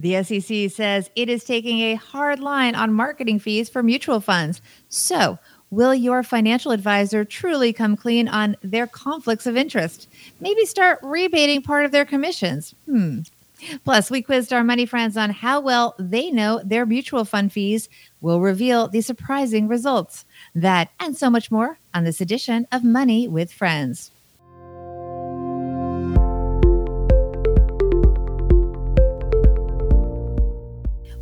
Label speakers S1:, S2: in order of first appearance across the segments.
S1: The SEC says it is taking a hard line on marketing fees for mutual funds. So, will your financial advisor truly come clean on their conflicts of interest? Maybe start rebating part of their commissions. Hmm. Plus, we quizzed our money friends on how well they know their mutual fund fees will reveal the surprising results. That and so much more on this edition of Money with Friends.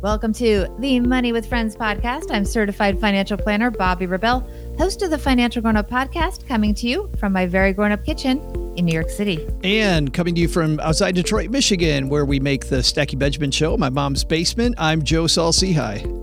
S1: Welcome to the Money with Friends podcast. I'm certified financial planner Bobby Rebell, host of the Financial Grown Up podcast, coming to you from my very grown up kitchen in New York City.
S2: And coming to you from outside Detroit, Michigan, where we make the Stacking Benjamins show, my mom's basement, I'm Joe Saul-Sehy.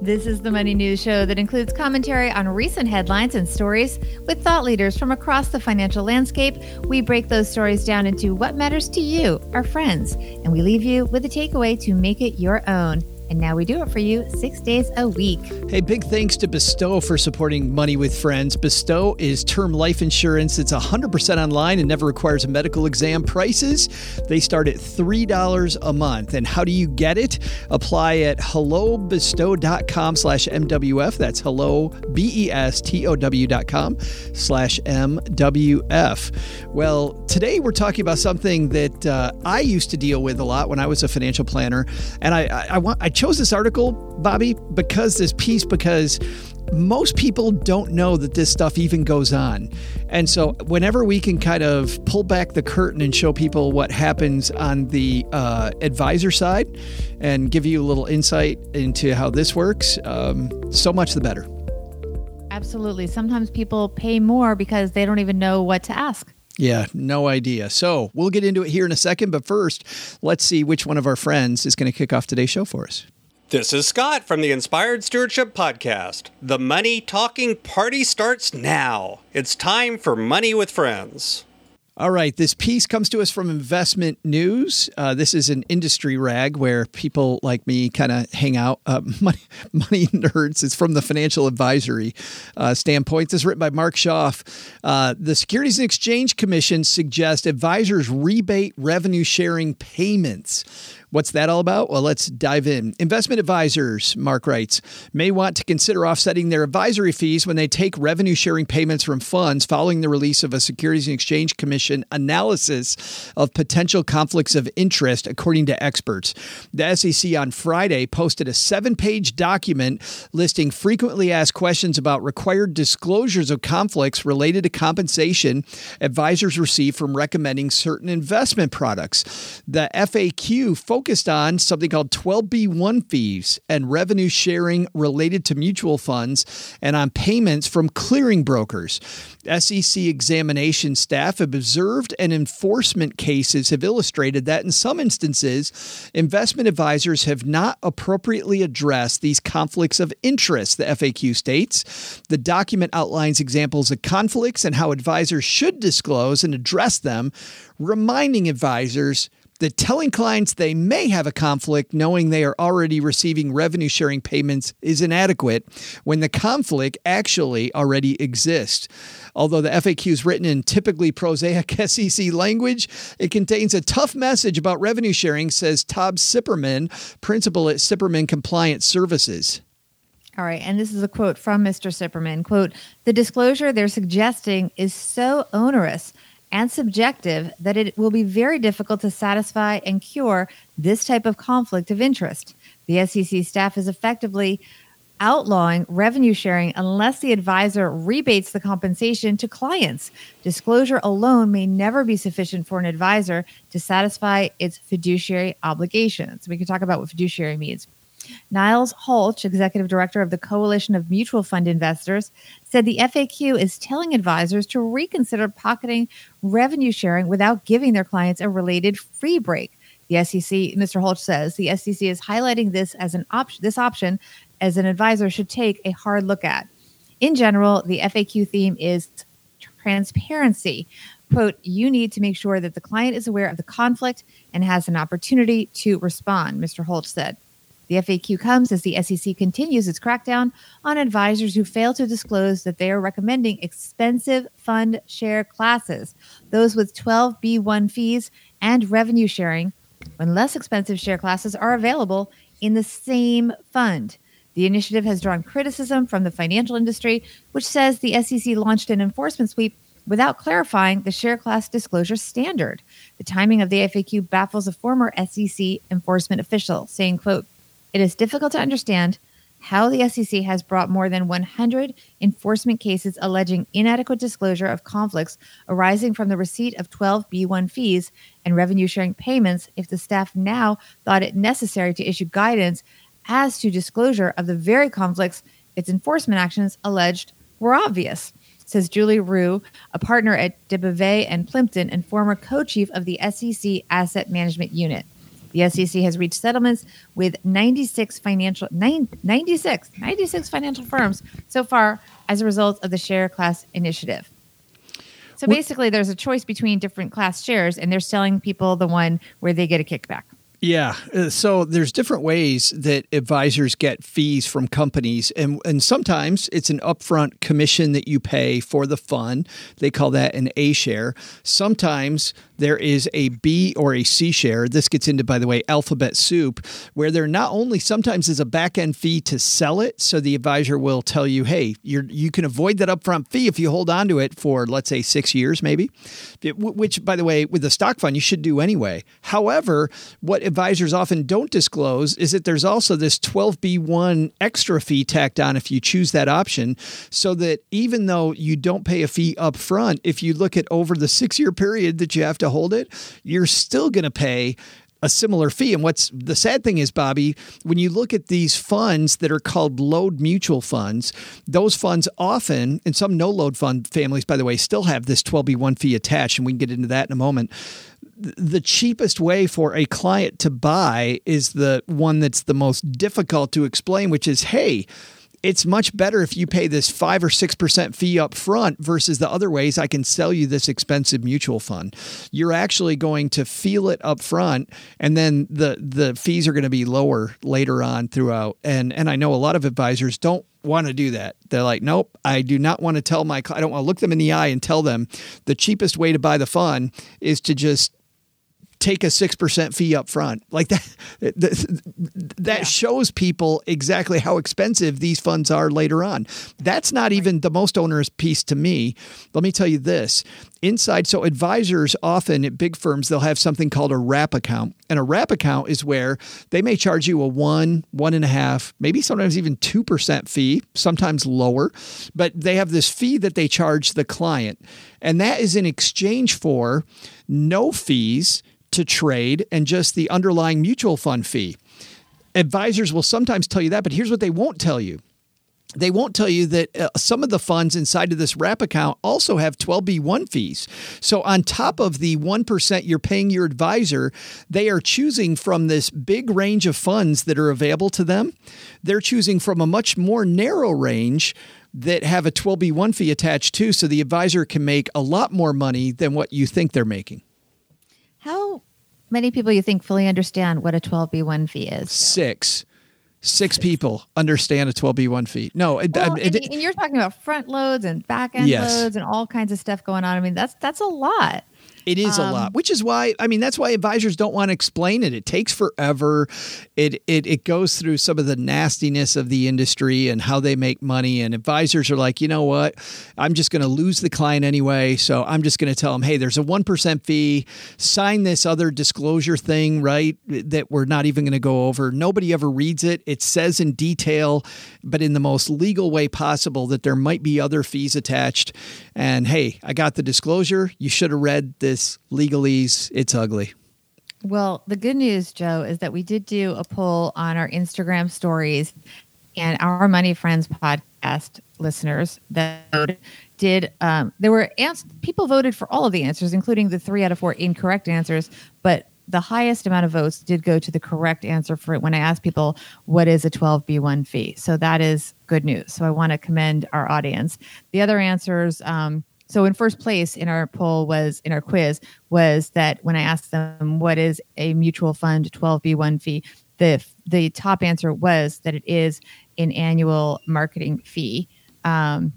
S1: This is the Money News Show that includes commentary on recent headlines and stories with thought leaders from across the financial landscape. We break those stories down into what matters to you, our friends, and we leave you with a takeaway to make it your own. And now we do it for you six days a week.
S2: Hey, big thanks to Bestow for supporting Money with Friends. Bestow is term life insurance. It's 100% online and never requires a medical exam. Prices, they start at $3 a month. And how do you get it? Apply at hellobestow.com slash MWF. That's hello, B-E-S-T-O-W dot com slash MWF. Well, today we're talking about something that uh, I used to deal with a lot when I was a financial planner. And I, I, I want, I chose this article, Bobby, because this piece, because most people don't know that this stuff even goes on. And so, whenever we can kind of pull back the curtain and show people what happens on the uh, advisor side and give you a little insight into how this works, um, so much the better.
S1: Absolutely. Sometimes people pay more because they don't even know what to ask.
S2: Yeah, no idea. So we'll get into it here in a second. But first, let's see which one of our friends is going to kick off today's show for us.
S3: This is Scott from the Inspired Stewardship Podcast. The money talking party starts now. It's time for Money with Friends.
S2: All right, this piece comes to us from Investment News. Uh, this is an industry rag where people like me kind of hang out. Uh, money, money nerds. It's from the financial advisory uh, standpoint. This is written by Mark Schoeff. Uh, the Securities and Exchange Commission suggests advisors rebate revenue sharing payments What's that all about? Well, let's dive in. Investment advisors, Mark writes, may want to consider offsetting their advisory fees when they take revenue sharing payments from funds following the release of a Securities and Exchange Commission analysis of potential conflicts of interest, according to experts. The SEC on Friday posted a seven page document listing frequently asked questions about required disclosures of conflicts related to compensation advisors receive from recommending certain investment products. The FAQ focused on something called 12B1 fees and revenue sharing related to mutual funds and on payments from clearing brokers. SEC examination staff have observed and enforcement cases have illustrated that in some instances, investment advisors have not appropriately addressed these conflicts of interest, the FAQ states. The document outlines examples of conflicts and how advisors should disclose and address them, reminding advisors that telling clients they may have a conflict knowing they are already receiving revenue sharing payments is inadequate when the conflict actually already exists. Although the FAQ is written in typically prosaic SEC language, it contains a tough message about revenue sharing, says Todd Cipperman, principal at Cipperman Compliance Services.
S1: All right, and this is a quote from Mr. Cipperman. Quote, the disclosure they're suggesting is so onerous and subjective that it will be very difficult to satisfy and cure this type of conflict of interest. The SEC staff is effectively outlawing revenue sharing unless the advisor rebates the compensation to clients. Disclosure alone may never be sufficient for an advisor to satisfy its fiduciary obligations. We can talk about what fiduciary means. Niels Holch, executive director of the Coalition of Mutual Fund Investors, said the FAQ is telling advisors to reconsider pocketing revenue sharing without giving their clients a related free break. The SEC, Mr. Holch says, the SEC is highlighting this as an option. This option, as an advisor, should take a hard look at. In general, the FAQ theme is transparency. Quote, you need to make sure that the client is aware of the conflict and has an opportunity to respond, Mr. Holch said. The FAQ comes as the SEC continues its crackdown on advisors who fail to disclose that they are recommending expensive fund share classes, those with 12B1 fees and revenue sharing, when less expensive share classes are available in the same fund. The initiative has drawn criticism from the financial industry, which says the SEC launched an enforcement sweep without clarifying the share class disclosure standard. The timing of the FAQ baffles a former SEC enforcement official, saying, quote, it is difficult to understand how the SEC has brought more than 100 enforcement cases alleging inadequate disclosure of conflicts arising from the receipt of 12B1 fees and revenue sharing payments if the staff now thought it necessary to issue guidance as to disclosure of the very conflicts its enforcement actions alleged were obvious. Says Julie Riewe, a partner at Debevoise and Plimpton and former co chief of the SEC Asset Management Unit. The SEC has reached settlements with 96 financial 96 96 financial firms so far as a result of the share class initiative. So basically, there's a choice between different class shares, and they're selling people the one where they get a kickback.
S2: Yeah. Uh, so there's different ways that advisors get fees from companies. And, and sometimes it's an upfront commission that you pay for the fund. They call that an A share. Sometimes there is a B or a C share. This gets into, by the way, alphabet soup, where there not only sometimes is a back end fee to sell it. So the advisor will tell you, hey, you you can avoid that upfront fee if you hold on to it for, let's say, six years, maybe, which, by the way, with the stock fund, you should do anyway. However, what advisors often don't disclose is that there's also this 12B1 extra fee tacked on if you choose that option, so that even though you don't pay a fee up front, if you look at over the six year period that you have to hold it, you're still going to pay a similar fee. And what's the sad thing is, Bobby, when you look at these funds that are called load mutual funds, those funds often, and some no load fund families, by the way, still have this 12B1 fee attached. And we can get into that in a moment the cheapest way for a client to buy is the one that's the most difficult to explain, which is, hey, it's much better if you pay this five or six percent fee up front versus the other ways I can sell you this expensive mutual fund. You're actually going to feel it up front, and then the the fees are going to be lower later on throughout. And and I know a lot of advisors don't want to do that. They're like, nope, I do not want to tell my I don't want to look them in the eye and tell them the cheapest way to buy the fund is to just take a 6% fee up front. Like that that, yeah. shows people exactly how expensive these funds are later on. That's not even the most onerous piece to me. Let me tell you this. Inside, so advisors often at big firms, they'll have something called a wrap account. And a wrap account is where they may charge you a one, one and a half, maybe sometimes even 2% fee, sometimes lower, but they have this fee that they charge the client. And that is in exchange for no fees to trade and just the underlying mutual fund fee. Advisors will sometimes tell you that, but here's what they won't tell you. They won't tell you that uh, some of the funds inside of this wrap account also have 12B1 fees. So, on top of the 1% you're paying your advisor, they are choosing from this big range of funds that are available to them. They're choosing from a much more narrow range that have a 12B1 fee attached to, so the advisor can make a lot more money than what you think they're making.
S1: How many people you think fully understand what a 12B1 fee is?
S2: Six. Six people understand a 12B1 fee. No, uh,
S1: well, it, and, and, you're talking about front loads and back end yes. loads and all kinds of stuff going on. I mean, that's that's a lot.
S2: It is um, a lot, which is why I mean that's why advisors don't want to explain it. It takes forever. It it it goes through some of the nastiness of the industry and how they make money. And advisors are like, you know what, I'm just going to lose the client anyway, so I'm just going to tell them, hey, there's a one percent fee. Sign this other disclosure thing, right? That we're not even going to go over. Nobody ever reads it. It says in detail, but in the most legal way possible, that there might be other fees attached. And hey, I got the disclosure. You should have read this this legalese, it's ugly.
S1: Well, the good news, Joe, is that we did do a poll on our Instagram stories and our Money Friends podcast listeners that did um, there were ans- people voted for all of the answers, including the three out of four incorrect answers, but the highest amount of votes did go to the correct answer for it when I asked people what is a 12B1 fee. So that is good news. So I want to commend our audience. The other answers, um, so in first place in our poll was in our quiz was that when I asked them what is a mutual fund 12b1 fee, the the top answer was that it is an annual marketing fee. Um,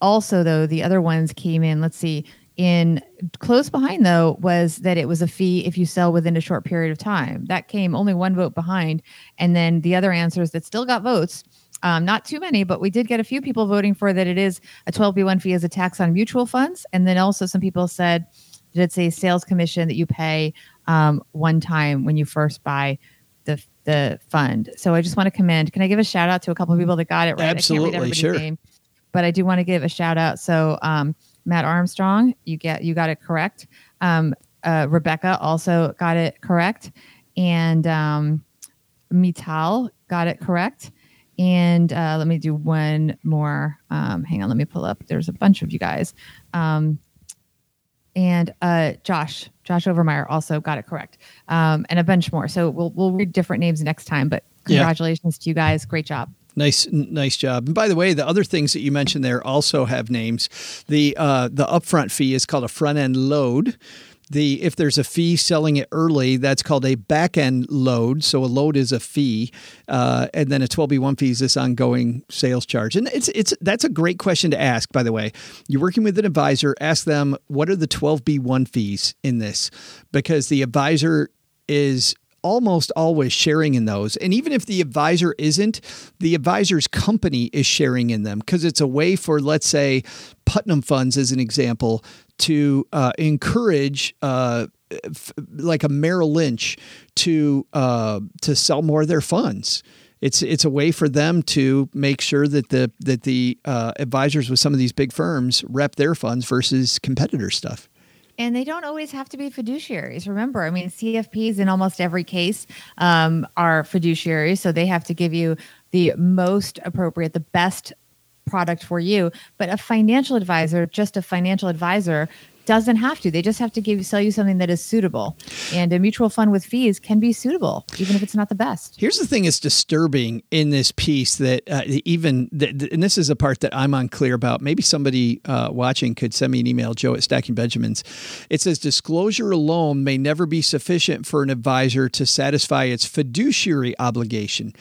S1: also, though, the other ones came in. Let's see. In close behind, though, was that it was a fee if you sell within a short period of time. That came only one vote behind. And then the other answers that still got votes, um, not too many, but we did get a few people voting for that it is a 12B1 fee as a tax on mutual funds. And then also some people said, did it say sales commission that you pay um, one time when you first buy the the fund? So I just want to commend. Can I give a shout out to a couple of people that got it right?
S2: Absolutely, sure. Name,
S1: but I do want to give a shout out. So um, Matt Armstrong, you get you got it correct. Um, uh, Rebecca also got it correct, and um, Mital got it correct. And uh, let me do one more. Um, hang on, let me pull up. There's a bunch of you guys. Um, and uh, Josh, Josh Overmeyer also got it correct, um, and a bunch more. So we'll we'll read different names next time. But congratulations yeah. to you guys! Great job.
S2: Nice, nice job. And by the way, the other things that you mentioned there also have names. The uh, the upfront fee is called a front end load. The if there's a fee selling it early, that's called a back end load. So a load is a fee, uh, and then a 12b1 fee is this ongoing sales charge. And it's it's that's a great question to ask. By the way, you're working with an advisor. Ask them what are the 12b1 fees in this, because the advisor is almost always sharing in those. And even if the advisor isn't, the advisor's company is sharing in them because it's a way for, let's say, Putnam Funds, as an example, to uh, encourage. Uh, f- like a Merrill Lynch to uh, to sell more of their funds. It's it's a way for them to make sure that the that the uh, advisors with some of these big firms rep their funds versus competitor stuff.
S1: And they don't always have to be fiduciaries. Remember, I mean, CFPs in almost every case um, are fiduciaries, so they have to give you the most appropriate, the best product for you. But a financial advisor, just a financial advisor, doesn't have to. They just have to give sell you something that is suitable. And a mutual fund with fees can be suitable, even if it's not the best.
S2: Here's the thing: is disturbing in this piece that uh, even and this is a part that I'm unclear about. Maybe somebody uh, watching could send me an email, Joe at Stacking Benjamins. It says disclosure alone may never be sufficient for an advisor to satisfy its fiduciary obligation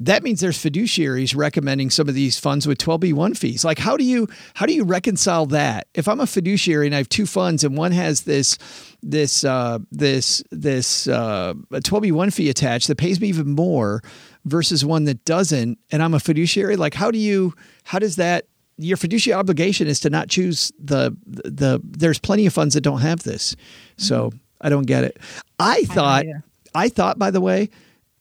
S2: that means there's fiduciaries recommending some of these funds with 12b1 fees. Like how do you how do you reconcile that? If i'm a fiduciary and i have two funds and one has this this uh, this this uh, 12b1 fee attached that pays me even more versus one that doesn't and i'm a fiduciary like how do you how does that your fiduciary obligation is to not choose the the there's plenty of funds that don't have this. So mm-hmm. i don't get it. I thought I, I thought by the way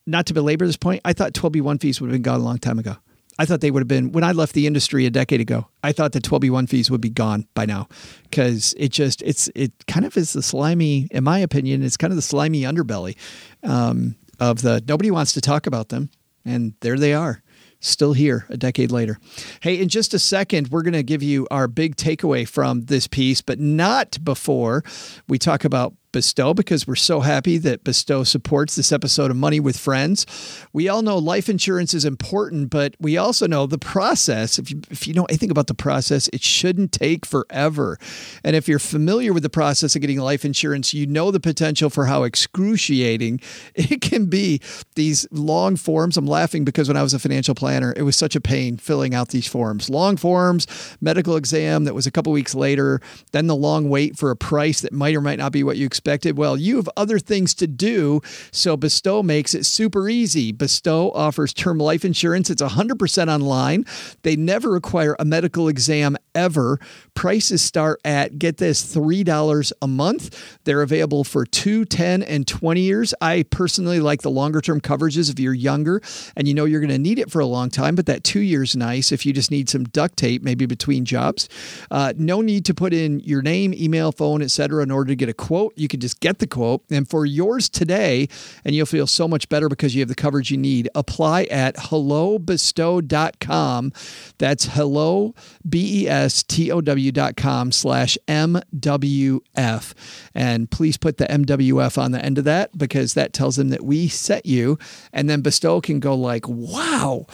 S2: not to belabor this point, I thought 12B1 fees would have been gone a long time ago. I thought they would have been when I left the industry a decade ago. I thought the 12B1 fees would be gone by now because it just it's it kind of is the slimy, in my opinion, it's kind of the slimy underbelly um, of the nobody wants to talk about them, and there they are still here a decade later. Hey, in just a second, we're going to give you our big takeaway from this piece, but not before we talk about Bestow because we're so happy that Bestow supports this episode of Money with Friends. We all know life insurance is important, but we also know the process. If you, if you know anything about the process, it shouldn't take forever. And if you're familiar with the process of getting life insurance, you know the potential for how excruciating it can be. These long forms, I'm laughing because when I was a financial planner, it was such a pain filling out these forms. Long forms, medical exam that was a couple weeks later, then the long wait for a price that might or might not be what you expect expected. Well, you have other things to do, so Bestow makes it super easy. Bestow offers term life insurance. It's 100% online. They never require a medical exam ever. Prices start at, get this, $3 a month. They're available for 2, 10, and 20 years. I personally like the longer term coverages if you're younger and you know you're going to need it for a long time, but that two years nice if you just need some duct tape, maybe between jobs. Uh, no need to put in your name, email, phone, etc. in order to get a quote. You can just get the quote. And for yours today, and you'll feel so much better because you have the coverage you need, apply at hellobestow.com. That's hello, B E S T O W.com slash MWF. And please put the MWF on the end of that because that tells them that we set you. And then Bestow can go like, wow,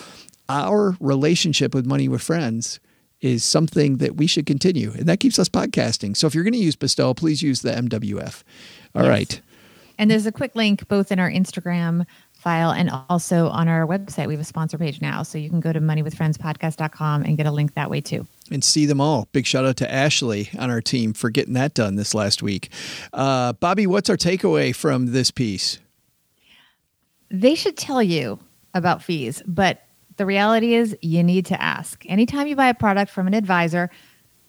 S2: our relationship with Money with Friends is something that we should continue. And that keeps us podcasting. So if you're going to use Bestow, please use the MWF. All yes. right.
S1: And there's a quick link both in our Instagram file and also on our website. We have a sponsor page now. So you can go to moneywithfriendspodcast.com and get a link that way too.
S2: and see them all. Big shout out to Ashley on our team for getting that done this last week. Uh, Bobby, what's our takeaway from this piece?
S1: They should tell you about fees, but the reality is you need to ask. Anytime you buy a product from an advisor,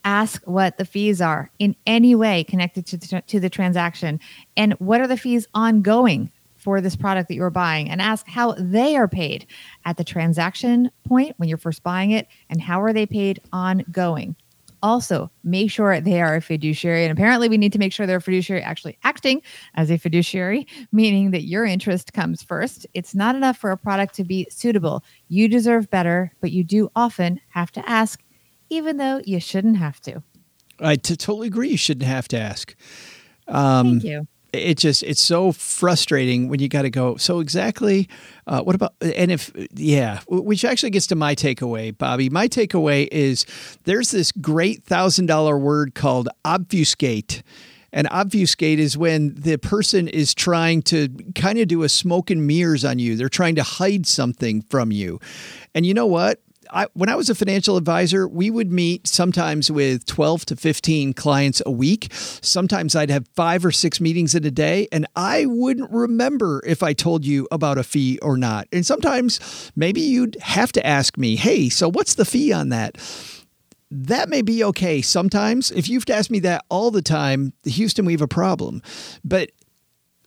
S1: ask what the fees are in any way connected to the, to the transaction and what are the fees ongoing for this product that you're buying and ask how they are paid at the transaction point when you're first buying it and how are they paid ongoing. Also, make sure they are a fiduciary. And apparently, we need to make sure they're a fiduciary actually acting as a fiduciary, meaning that your interest comes first. It's not enough for a product to be suitable. You deserve better, but you do often have to ask, even though you shouldn't have to.
S2: I t- totally agree. You shouldn't have to ask. Um,
S1: Thank you
S2: it just it's so frustrating when you got to go so exactly uh, what about and if yeah which actually gets to my takeaway bobby. My takeaway is there's this great thousand dollar word called obfuscate and obfuscate is when the person is trying to kind of do a smoke and mirrors on you. They're trying to hide something from you. And you know what I, when I was a financial advisor, we would meet sometimes with 12 to 15 clients a week. Sometimes I'd have five or six meetings in a day, and I wouldn't remember if I told you about a fee or not. And sometimes maybe you'd have to ask me, hey, so what's the fee on that? that may be okay sometimes. If you've to ask me that all the time, Houston, we have a problem. But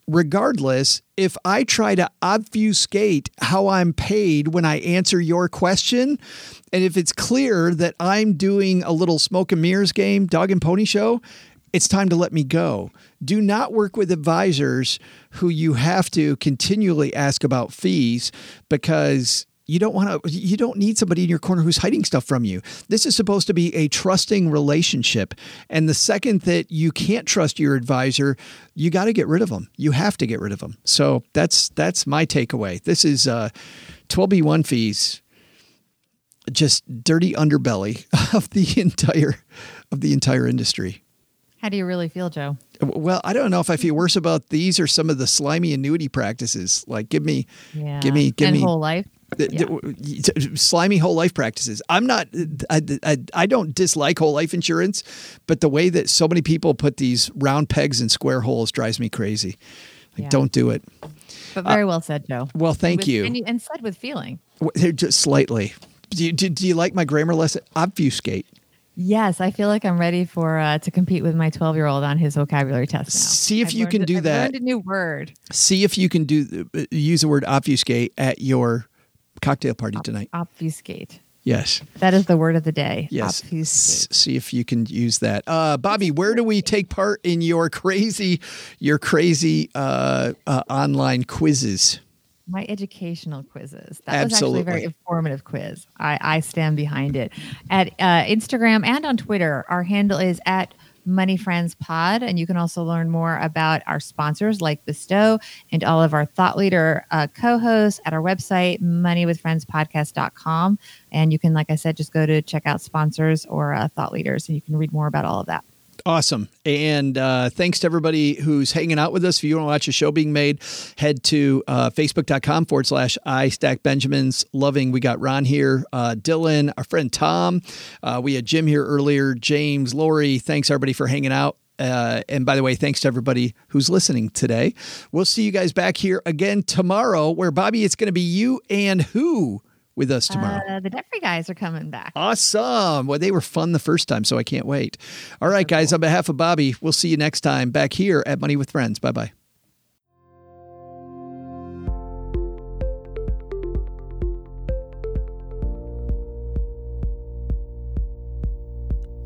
S2: regardless, if I try to obfuscate how I'm paid when I answer your question, and if it's clear that I'm doing a little smoke and mirrors game, dog and pony show, it's time to let me go. Do not work with advisors who you have to continually ask about fees because you don't want to you don't need somebody in your corner who's hiding stuff from you this is supposed to be a trusting relationship and the second that you can't trust your advisor you got to get rid of them you have to get rid of them so that's that's my takeaway this is uh 12b1 fees just dirty underbelly of the entire of the entire industry
S1: how do you really feel, Joe?
S2: Well, I don't know if I feel worse about these or some of the slimy annuity practices. Like, give me, yeah. give me, give
S1: and
S2: me
S1: whole life.
S2: Yeah. slimy whole life practices. I'm not. I, I, I don't dislike whole life insurance, but the way that so many people put these round pegs in square holes drives me crazy. Like, yeah. don't do it.
S1: But very uh, well said, Joe.
S2: Well, thank
S1: with,
S2: you.
S1: And, and said with feeling.
S2: Just slightly. Do you, do, do you like my grammar lesson? Obfuscate.
S1: Yes, I feel like I'm ready for uh, to compete with my 12 year old on his vocabulary test now.
S2: See if I've you can
S1: a,
S2: do
S1: I've
S2: that.
S1: Learned a new word.
S2: See if you can do uh, use the word obfuscate at your cocktail party tonight.
S1: Obfuscate.
S2: Yes.
S1: That is the word of the day.
S2: Yes. S- see if you can use that. Uh, Bobby, where do we take part in your crazy, your crazy uh, uh, online quizzes?
S1: my educational quizzes. That Absolutely. was actually a very informative quiz. I, I stand behind it. At uh, Instagram and on Twitter, our handle is at Money Friends Pod. And you can also learn more about our sponsors like Bestow and all of our thought leader uh, co hosts at our website, moneywithfriendspodcast.com. And you can, like I said, just go to check out sponsors or uh, thought leaders and you can read more about all of that.
S2: Awesome. And uh, thanks to everybody who's hanging out with us. If you want to watch a show being made, head to uh, facebook.com forward slash I Stack Benjamins. Loving, we got Ron here, uh, Dylan, our friend Tom. Uh, we had Jim here earlier, James, Lori. Thanks everybody for hanging out. Uh, and by the way, thanks to everybody who's listening today. We'll see you guys back here again tomorrow, where Bobby, it's going to be you and who with us tomorrow.
S1: Uh, the Debt-Free guys are coming back.
S2: Awesome. Well, they were fun the first time, so I can't wait. All right, guys, on behalf of Bobby, we'll see you next time back here at Money with Friends. Bye bye.